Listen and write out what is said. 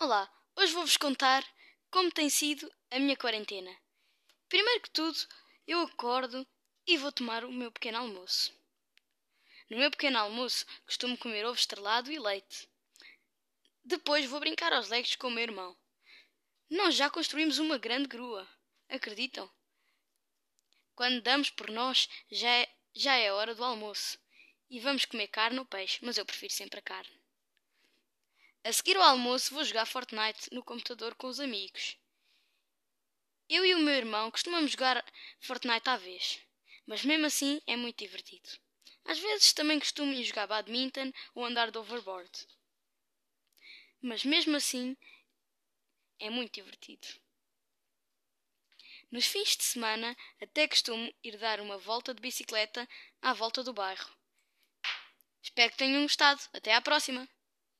Olá, hoje vou-vos contar como tem sido a minha quarentena. Primeiro que tudo, eu acordo e vou tomar o meu pequeno almoço. No meu pequeno almoço costumo comer ovo estrelado e leite. Depois vou brincar aos legos com o meu irmão. Nós já construímos uma grande grua. Acreditam? Quando damos por nós, já é, já é hora do almoço. E vamos comer carne ou peixe, mas eu prefiro sempre a carne. A seguir ao almoço vou jogar Fortnite no computador com os amigos. Eu e o meu irmão costumamos jogar Fortnite à vez, mas mesmo assim é muito divertido. Às vezes também costumo ir jogar badminton ou andar de overboard. Mas mesmo assim é muito divertido. Nos fins de semana até costumo ir dar uma volta de bicicleta à volta do bairro. Espero que tenham gostado. Até à próxima!